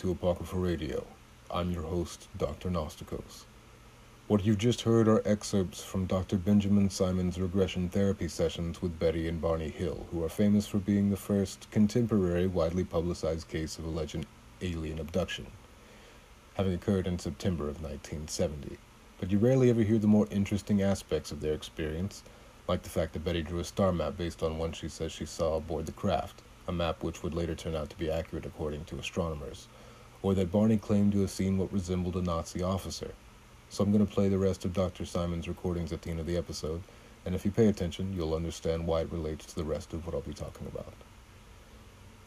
to Apocrypha Radio. I'm your host, Dr. Gnosticos. What you've just heard are excerpts from Dr. Benjamin Simon's regression therapy sessions with Betty and Barney Hill, who are famous for being the first contemporary, widely publicized case of alleged alien abduction, having occurred in September of 1970. But you rarely ever hear the more interesting aspects of their experience, like the fact that Betty drew a star map based on one she says she saw aboard the craft a map which would later turn out to be accurate according to astronomers, or that Barney claimed to have seen what resembled a Nazi officer. So I'm going to play the rest of Dr. Simon's recordings at the end of the episode, and if you pay attention, you'll understand why it relates to the rest of what I'll be talking about.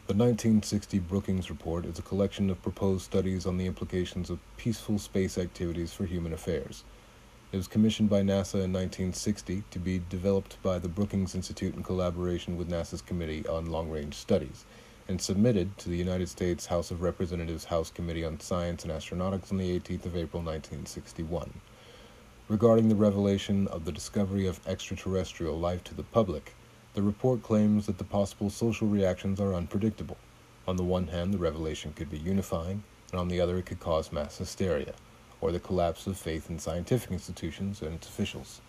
The 1960 Brookings Report is a collection of proposed studies on the implications of peaceful space activities for human affairs. It was commissioned by NASA in 1960 to be developed by the Brookings Institute in collaboration with NASA's Committee on Long Range Studies and submitted to the United States House of Representatives House Committee on Science and Astronautics on the 18th of April 1961. Regarding the revelation of the discovery of extraterrestrial life to the public, the report claims that the possible social reactions are unpredictable. On the one hand, the revelation could be unifying, and on the other, it could cause mass hysteria or the collapse of faith in scientific institutions and its officials,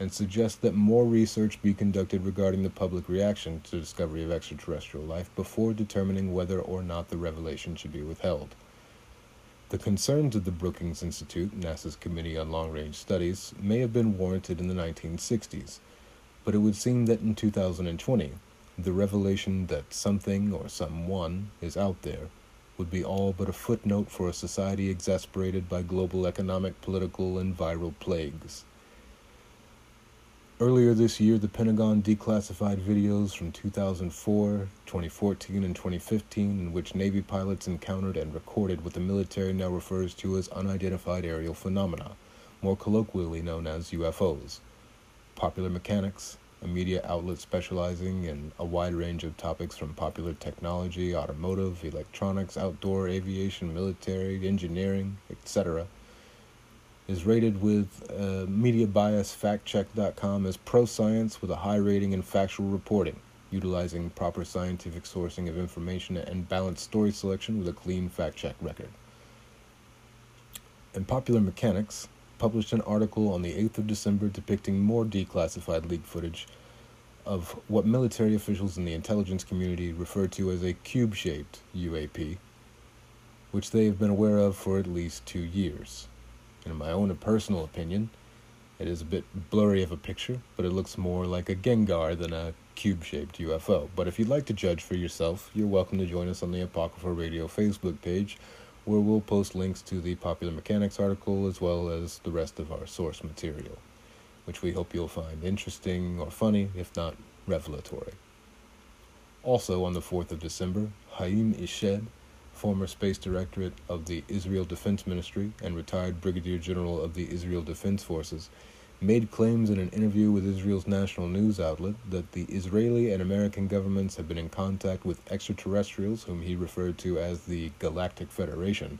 and suggest that more research be conducted regarding the public reaction to the discovery of extraterrestrial life before determining whether or not the revelation should be withheld. The concerns of the Brookings Institute, NASA's Committee on Long Range Studies, may have been warranted in the 1960s, but it would seem that in 2020, the revelation that something or someone is out there would be all but a footnote for a society exasperated by global economic, political, and viral plagues. Earlier this year, the Pentagon declassified videos from 2004, 2014, and 2015 in which Navy pilots encountered and recorded what the military now refers to as unidentified aerial phenomena, more colloquially known as UFOs. Popular Mechanics, a media outlet specializing in a wide range of topics from popular technology, automotive, electronics, outdoor aviation, military, engineering, etc., is rated with uh, media bias factcheck.com as pro science with a high rating in factual reporting, utilizing proper scientific sourcing of information and balanced story selection with a clean fact check record. And Popular Mechanics, published an article on the 8th of December depicting more declassified leak footage of what military officials in the intelligence community refer to as a cube shaped UAP, which they have been aware of for at least two years. In my own personal opinion, it is a bit blurry of a picture, but it looks more like a Gengar than a cube shaped UFO. But if you'd like to judge for yourself, you're welcome to join us on the Apocrypha Radio Facebook page where we'll post links to the Popular Mechanics article as well as the rest of our source material, which we hope you'll find interesting or funny, if not revelatory. Also on the 4th of December, Haim Eshed, former Space Directorate of the Israel Defense Ministry and retired Brigadier General of the Israel Defense Forces, made claims in an interview with Israel's national news outlet that the Israeli and American governments have been in contact with extraterrestrials, whom he referred to as the Galactic Federation,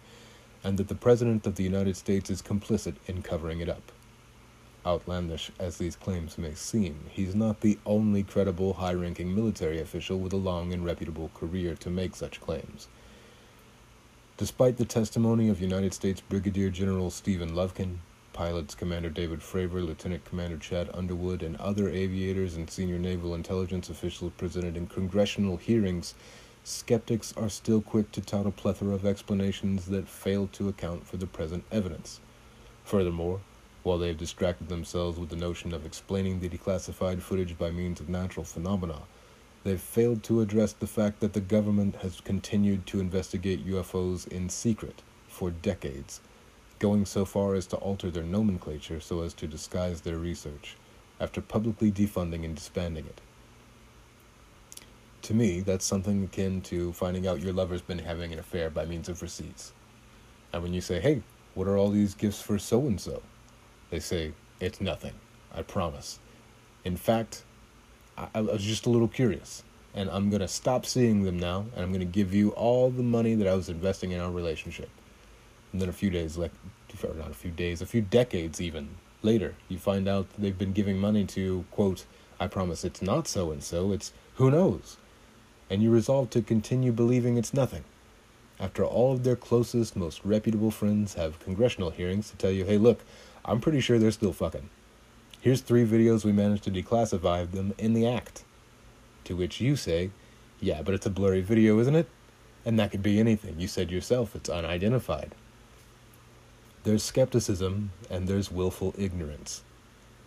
and that the President of the United States is complicit in covering it up. Outlandish as these claims may seem, he's not the only credible high ranking military official with a long and reputable career to make such claims. Despite the testimony of United States Brigadier General Stephen Lovekin, pilots Commander David Fravor, Lieutenant Commander Chad Underwood, and other aviators and senior naval intelligence officials presented in congressional hearings, skeptics are still quick to tout a plethora of explanations that fail to account for the present evidence. Furthermore, while they have distracted themselves with the notion of explaining the declassified footage by means of natural phenomena, they've failed to address the fact that the government has continued to investigate UFOs in secret for decades going so far as to alter their nomenclature so as to disguise their research, after publicly defunding and disbanding it. To me, that's something akin to finding out your lover's been having an affair by means of receipts. And when you say, hey, what are all these gifts for so and so? They say, it's nothing, I promise. In fact, I, I was just a little curious, and I'm going to stop seeing them now, and I'm going to give you all the money that I was investing in our relationship. And then a few days, like, or not a few days, a few decades even later, you find out they've been giving money to, quote, I promise it's not so and so, it's who knows. And you resolve to continue believing it's nothing. after all of their closest, most reputable friends have congressional hearings to tell you, hey, look, I'm pretty sure they're still fucking. Here's three videos we managed to declassify them in the act. To which you say, yeah, but it's a blurry video, isn't it? And that could be anything. You said yourself it's unidentified. There's skepticism and there's willful ignorance.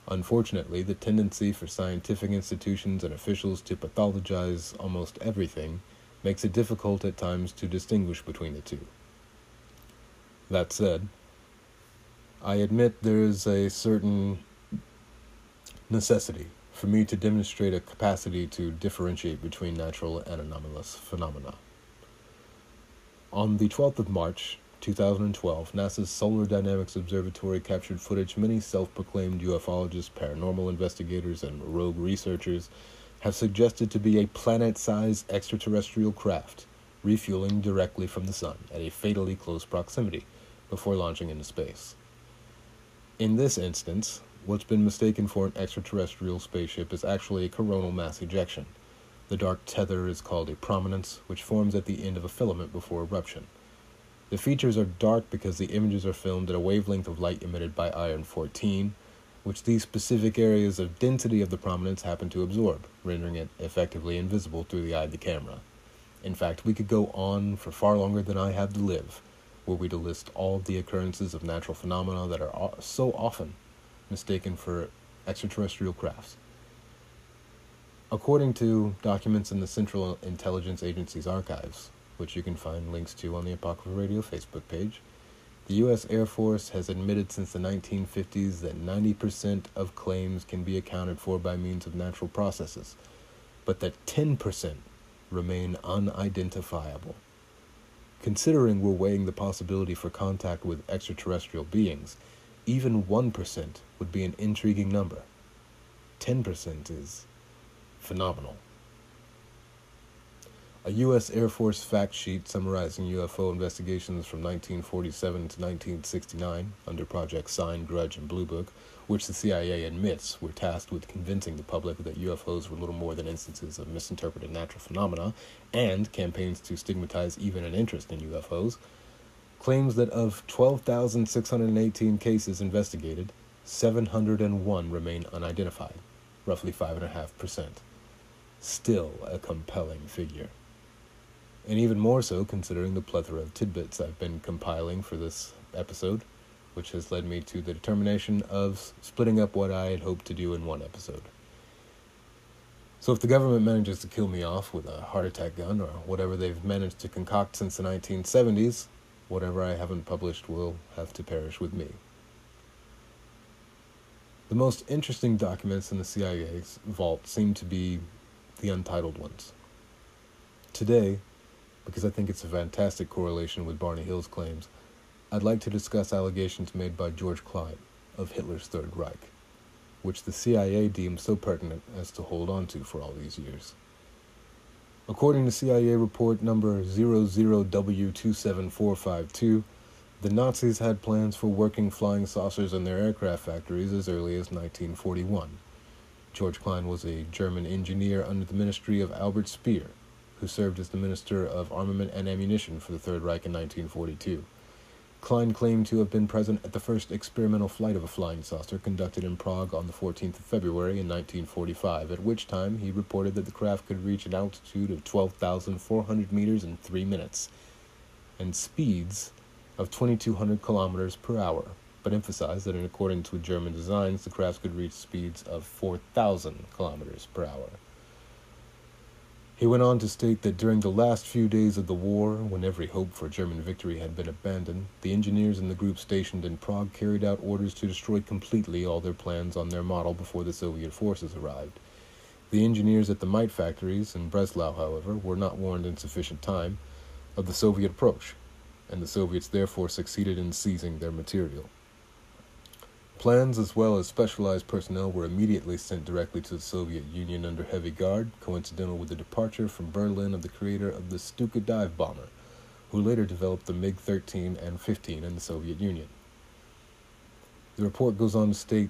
Unfortunately, the tendency for scientific institutions and officials to pathologize almost everything makes it difficult at times to distinguish between the two. That said, I admit there is a certain necessity for me to demonstrate a capacity to differentiate between natural and anomalous phenomena. On the 12th of March, 2012, NASA's Solar Dynamics Observatory captured footage many self proclaimed ufologists, paranormal investigators, and rogue researchers have suggested to be a planet sized extraterrestrial craft refueling directly from the sun at a fatally close proximity before launching into space. In this instance, what's been mistaken for an extraterrestrial spaceship is actually a coronal mass ejection. The dark tether is called a prominence, which forms at the end of a filament before eruption. The features are dark because the images are filmed at a wavelength of light emitted by iron 14, which these specific areas of density of the prominence happen to absorb, rendering it effectively invisible through the eye of the camera. In fact, we could go on for far longer than I have to live, were we to list all the occurrences of natural phenomena that are so often mistaken for extraterrestrial crafts. According to documents in the Central Intelligence Agency's archives, which you can find links to on the Apocrypha Radio Facebook page, the U.S. Air Force has admitted since the 1950s that 90% of claims can be accounted for by means of natural processes, but that 10% remain unidentifiable. Considering we're weighing the possibility for contact with extraterrestrial beings, even 1% would be an intriguing number. 10% is phenomenal. A U.S. Air Force fact sheet summarizing UFO investigations from 1947 to 1969 under Project Sign, Grudge, and Blue Book, which the CIA admits were tasked with convincing the public that UFOs were little more than instances of misinterpreted natural phenomena, and campaigns to stigmatize even an interest in UFOs, claims that of 12,618 cases investigated, 701 remain unidentified, roughly 5.5%. Still a compelling figure and even more so considering the plethora of tidbits I've been compiling for this episode, which has led me to the determination of splitting up what I had hoped to do in one episode. So, if the government manages to kill me off with a heart attack gun or whatever they've managed to concoct since the 1970s, whatever I haven't published will have to perish with me. The most interesting documents in the CIA's vault seem to be the untitled ones. Today, because I think it's a fantastic correlation with Barney Hill's claims, I'd like to discuss allegations made by George Klein of Hitler's Third Reich, which the CIA deemed so pertinent as to hold on to for all these years. According to CIA report number 00W27452, the Nazis had plans for working flying saucers in their aircraft factories as early as 1941. George Klein was a German engineer under the ministry of Albert Speer, who served as the Minister of Armament and Ammunition for the Third Reich in 1942. Klein claimed to have been present at the first experimental flight of a flying saucer conducted in Prague on the 14th of February in 1945, at which time he reported that the craft could reach an altitude of 12,400 meters in three minutes and speeds of 2,200 kilometers per hour, but emphasized that in accordance with German designs, the craft could reach speeds of 4,000 kilometers per hour. He went on to state that during the last few days of the war, when every hope for German victory had been abandoned, the engineers in the group stationed in Prague carried out orders to destroy completely all their plans on their model before the Soviet forces arrived. The engineers at the mite factories in Breslau, however, were not warned in sufficient time of the Soviet approach, and the Soviets therefore succeeded in seizing their material. Plans as well as specialized personnel were immediately sent directly to the Soviet Union under heavy guard, coincidental with the departure from Berlin of the creator of the Stuka dive bomber, who later developed the MiG 13 and 15 in the Soviet Union. The report goes on to state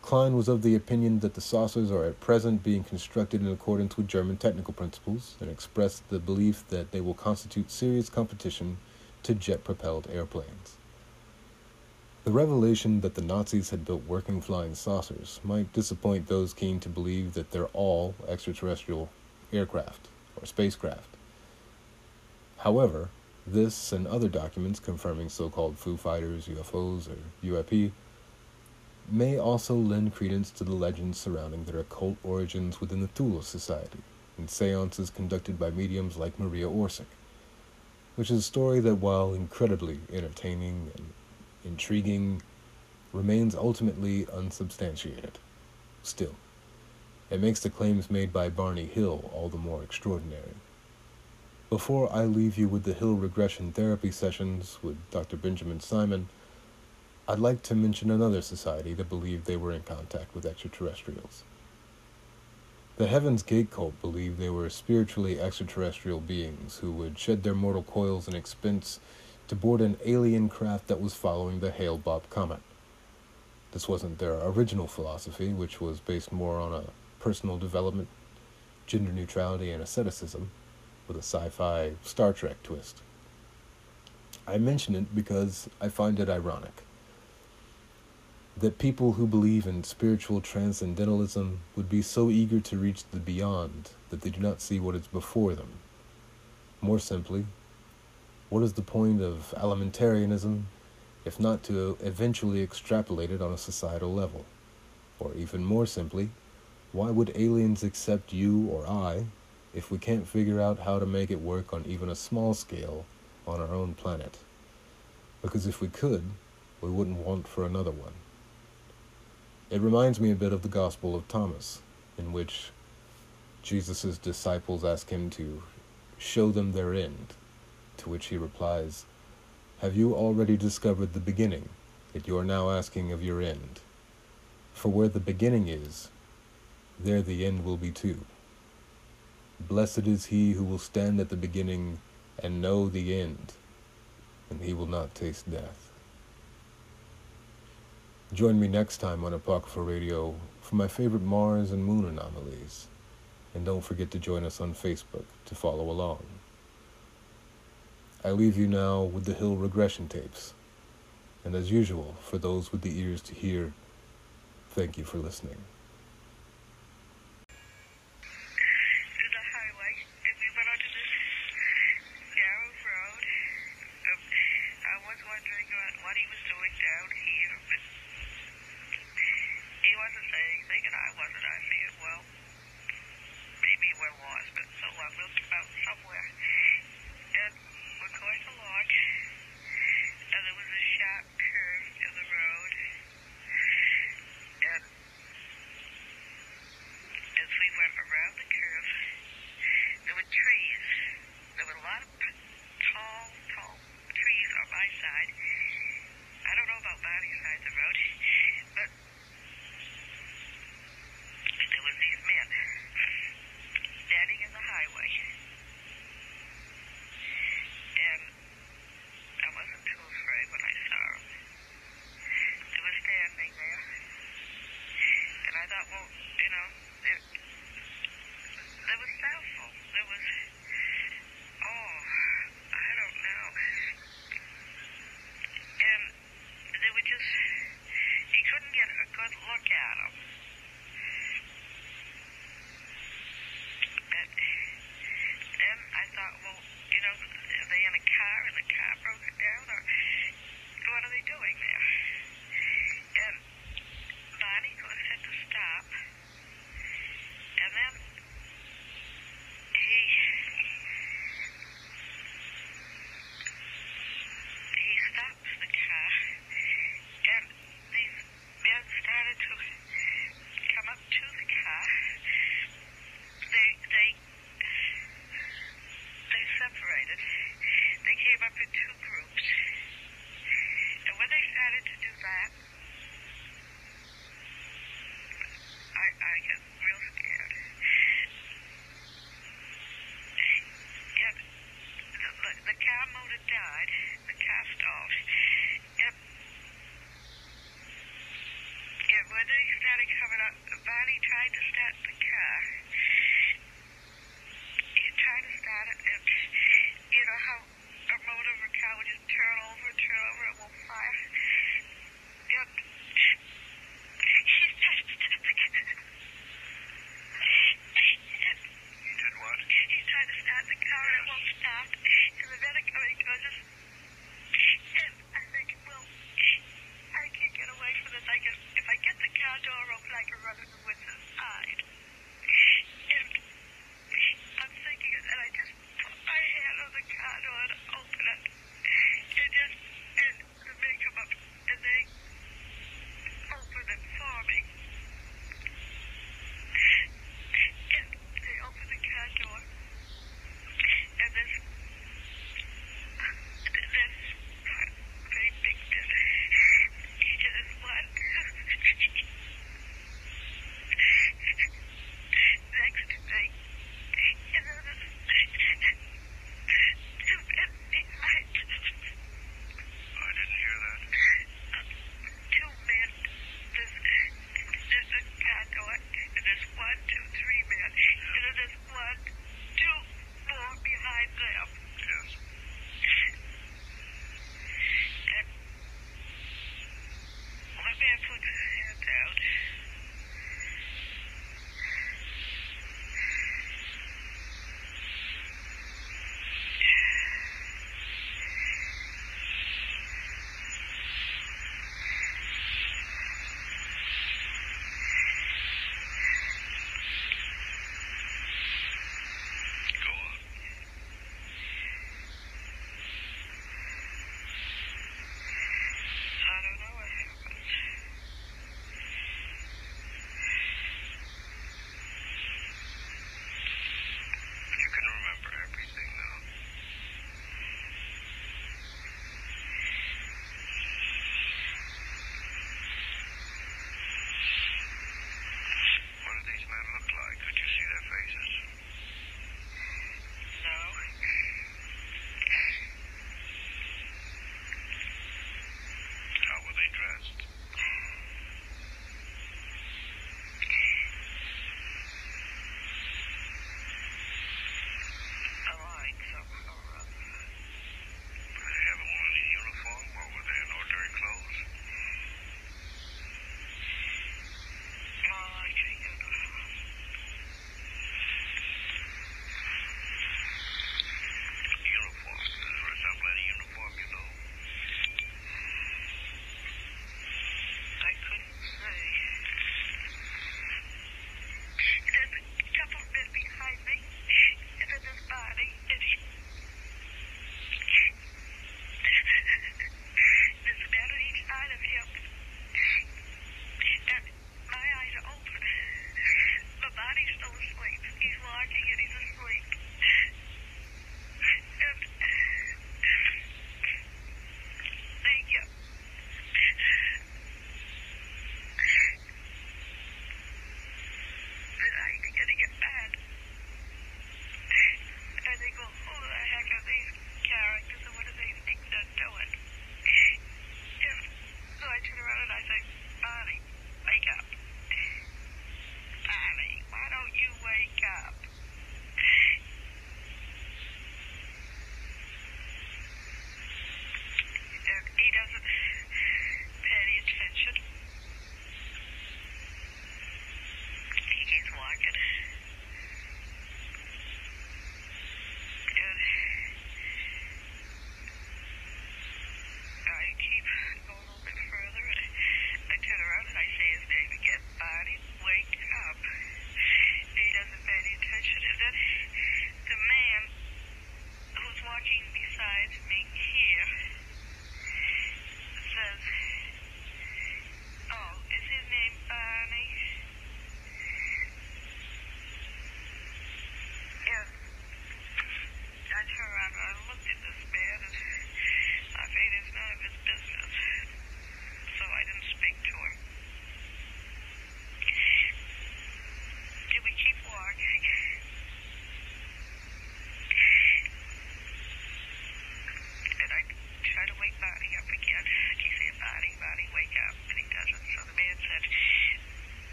Klein was of the opinion that the saucers are at present being constructed in accordance with German technical principles and expressed the belief that they will constitute serious competition to jet propelled airplanes. The revelation that the Nazis had built working flying saucers might disappoint those keen to believe that they're all extraterrestrial aircraft or spacecraft. However, this and other documents confirming so called Foo Fighters, UFOs, or UAP may also lend credence to the legends surrounding their occult origins within the Thule Society and seances conducted by mediums like Maria Orsic, which is a story that, while incredibly entertaining and intriguing, remains ultimately unsubstantiated. Still, it makes the claims made by Barney Hill all the more extraordinary. Before I leave you with the Hill regression therapy sessions with Dr. Benjamin Simon, I'd like to mention another society that believed they were in contact with extraterrestrials. The Heaven's Gate cult believed they were spiritually extraterrestrial beings who would shed their mortal coils in expense to board an alien craft that was following the Hale Bopp comet. This wasn't their original philosophy, which was based more on a personal development, gender neutrality, and asceticism, with a sci fi Star Trek twist. I mention it because I find it ironic that people who believe in spiritual transcendentalism would be so eager to reach the beyond that they do not see what is before them. More simply, what is the point of alimentarianism if not to eventually extrapolate it on a societal level? Or even more simply, why would aliens accept you or I if we can't figure out how to make it work on even a small scale on our own planet? Because if we could, we wouldn't want for another one. It reminds me a bit of the Gospel of Thomas, in which Jesus' disciples ask him to show them their end, to which he replies, Have you already discovered the beginning, that you are now asking of your end? For where the beginning is, there the end will be too. Blessed is he who will stand at the beginning and know the end, and he will not taste death. Join me next time on Apocrypha Radio for my favorite Mars and Moon anomalies. And don't forget to join us on Facebook to follow along. I leave you now with the Hill regression tapes. And as usual, for those with the ears to hear, thank you for listening.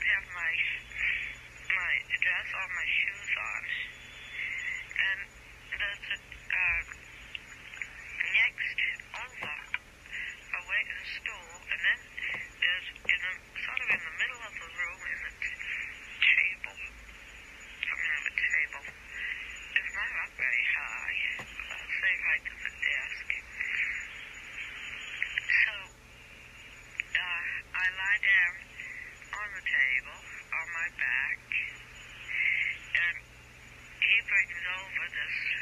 not have my my dress or my shoes on. And there's uh, next over away in the store, and then there's in the, sort of in the middle of the room in the table, something of a table. It's not up very high, about the same height as the desk. So uh, I lie down the table on my back, and he brings over this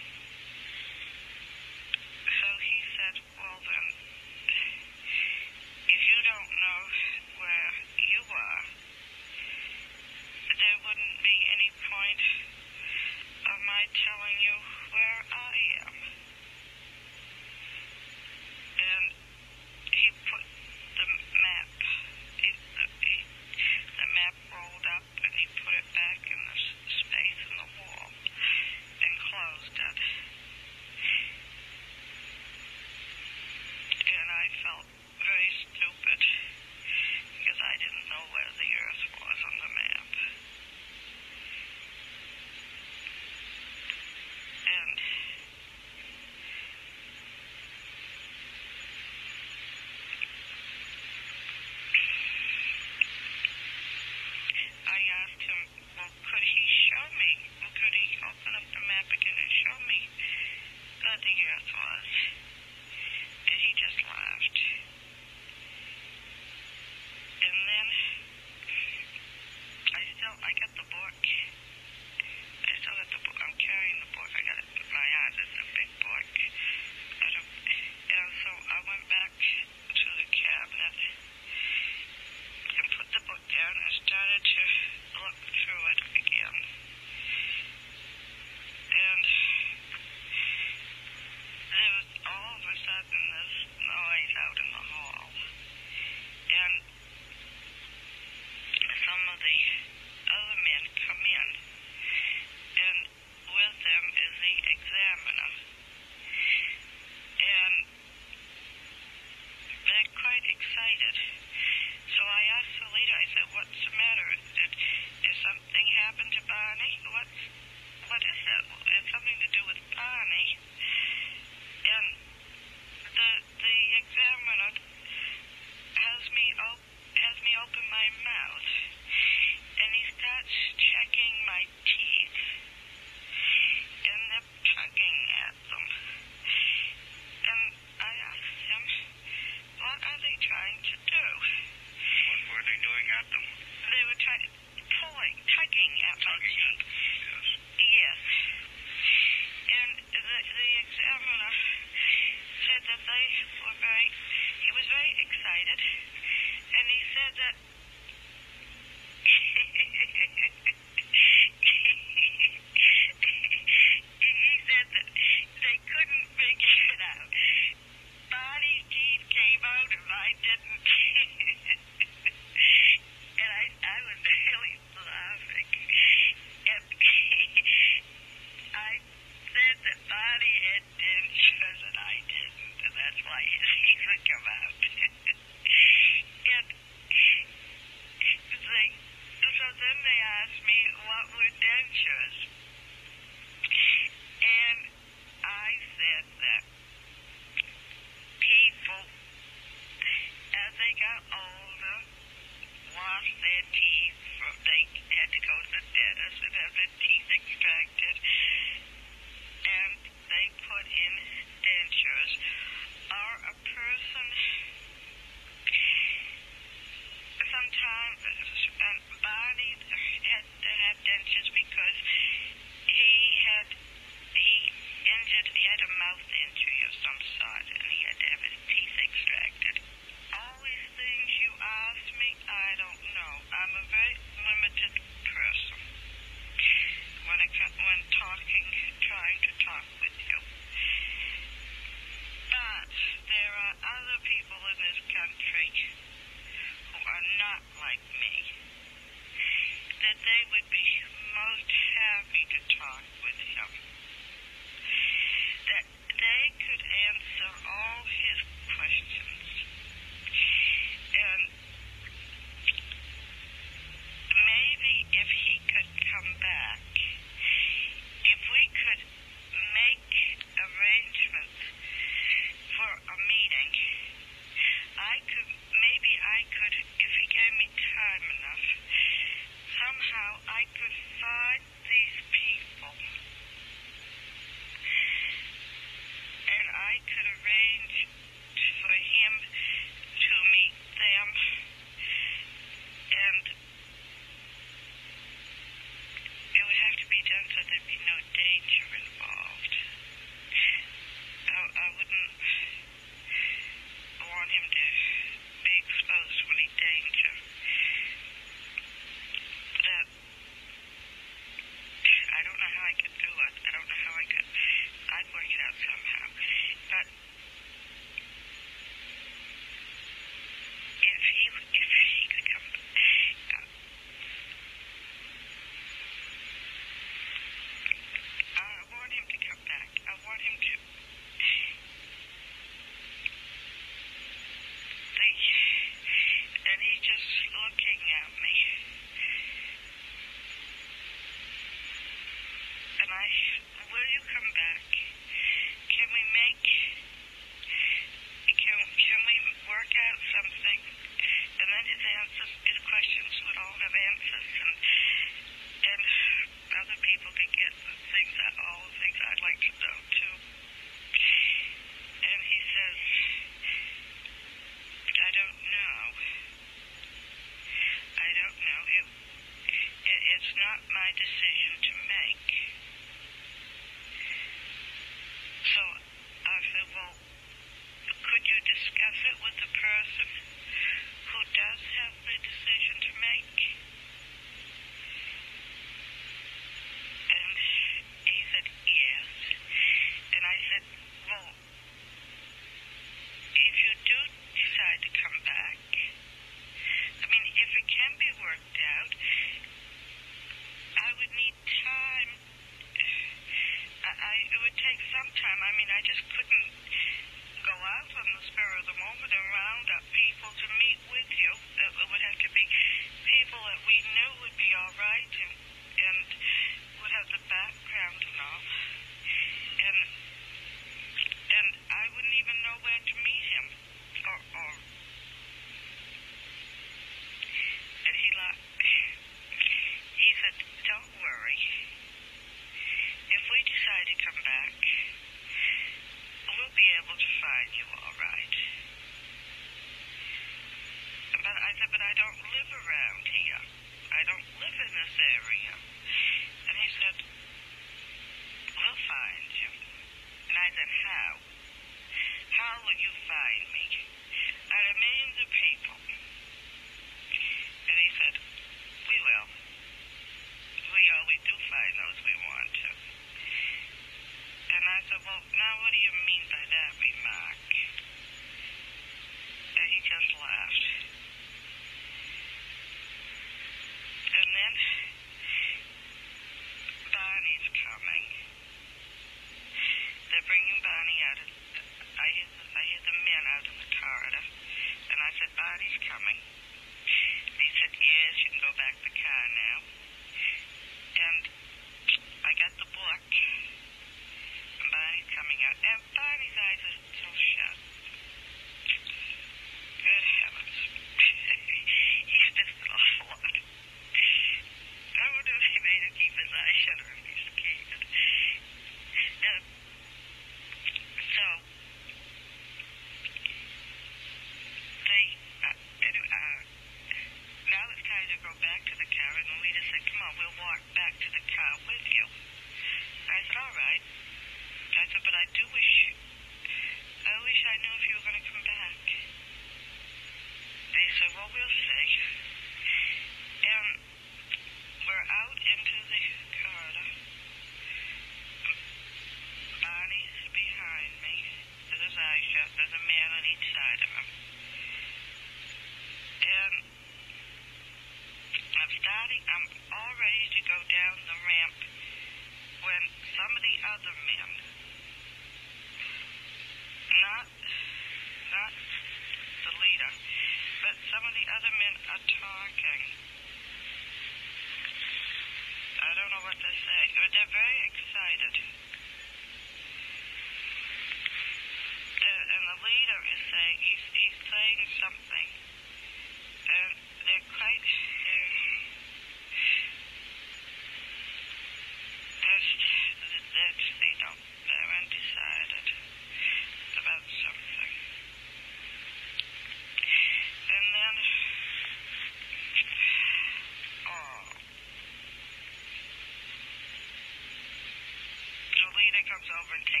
over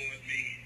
With me.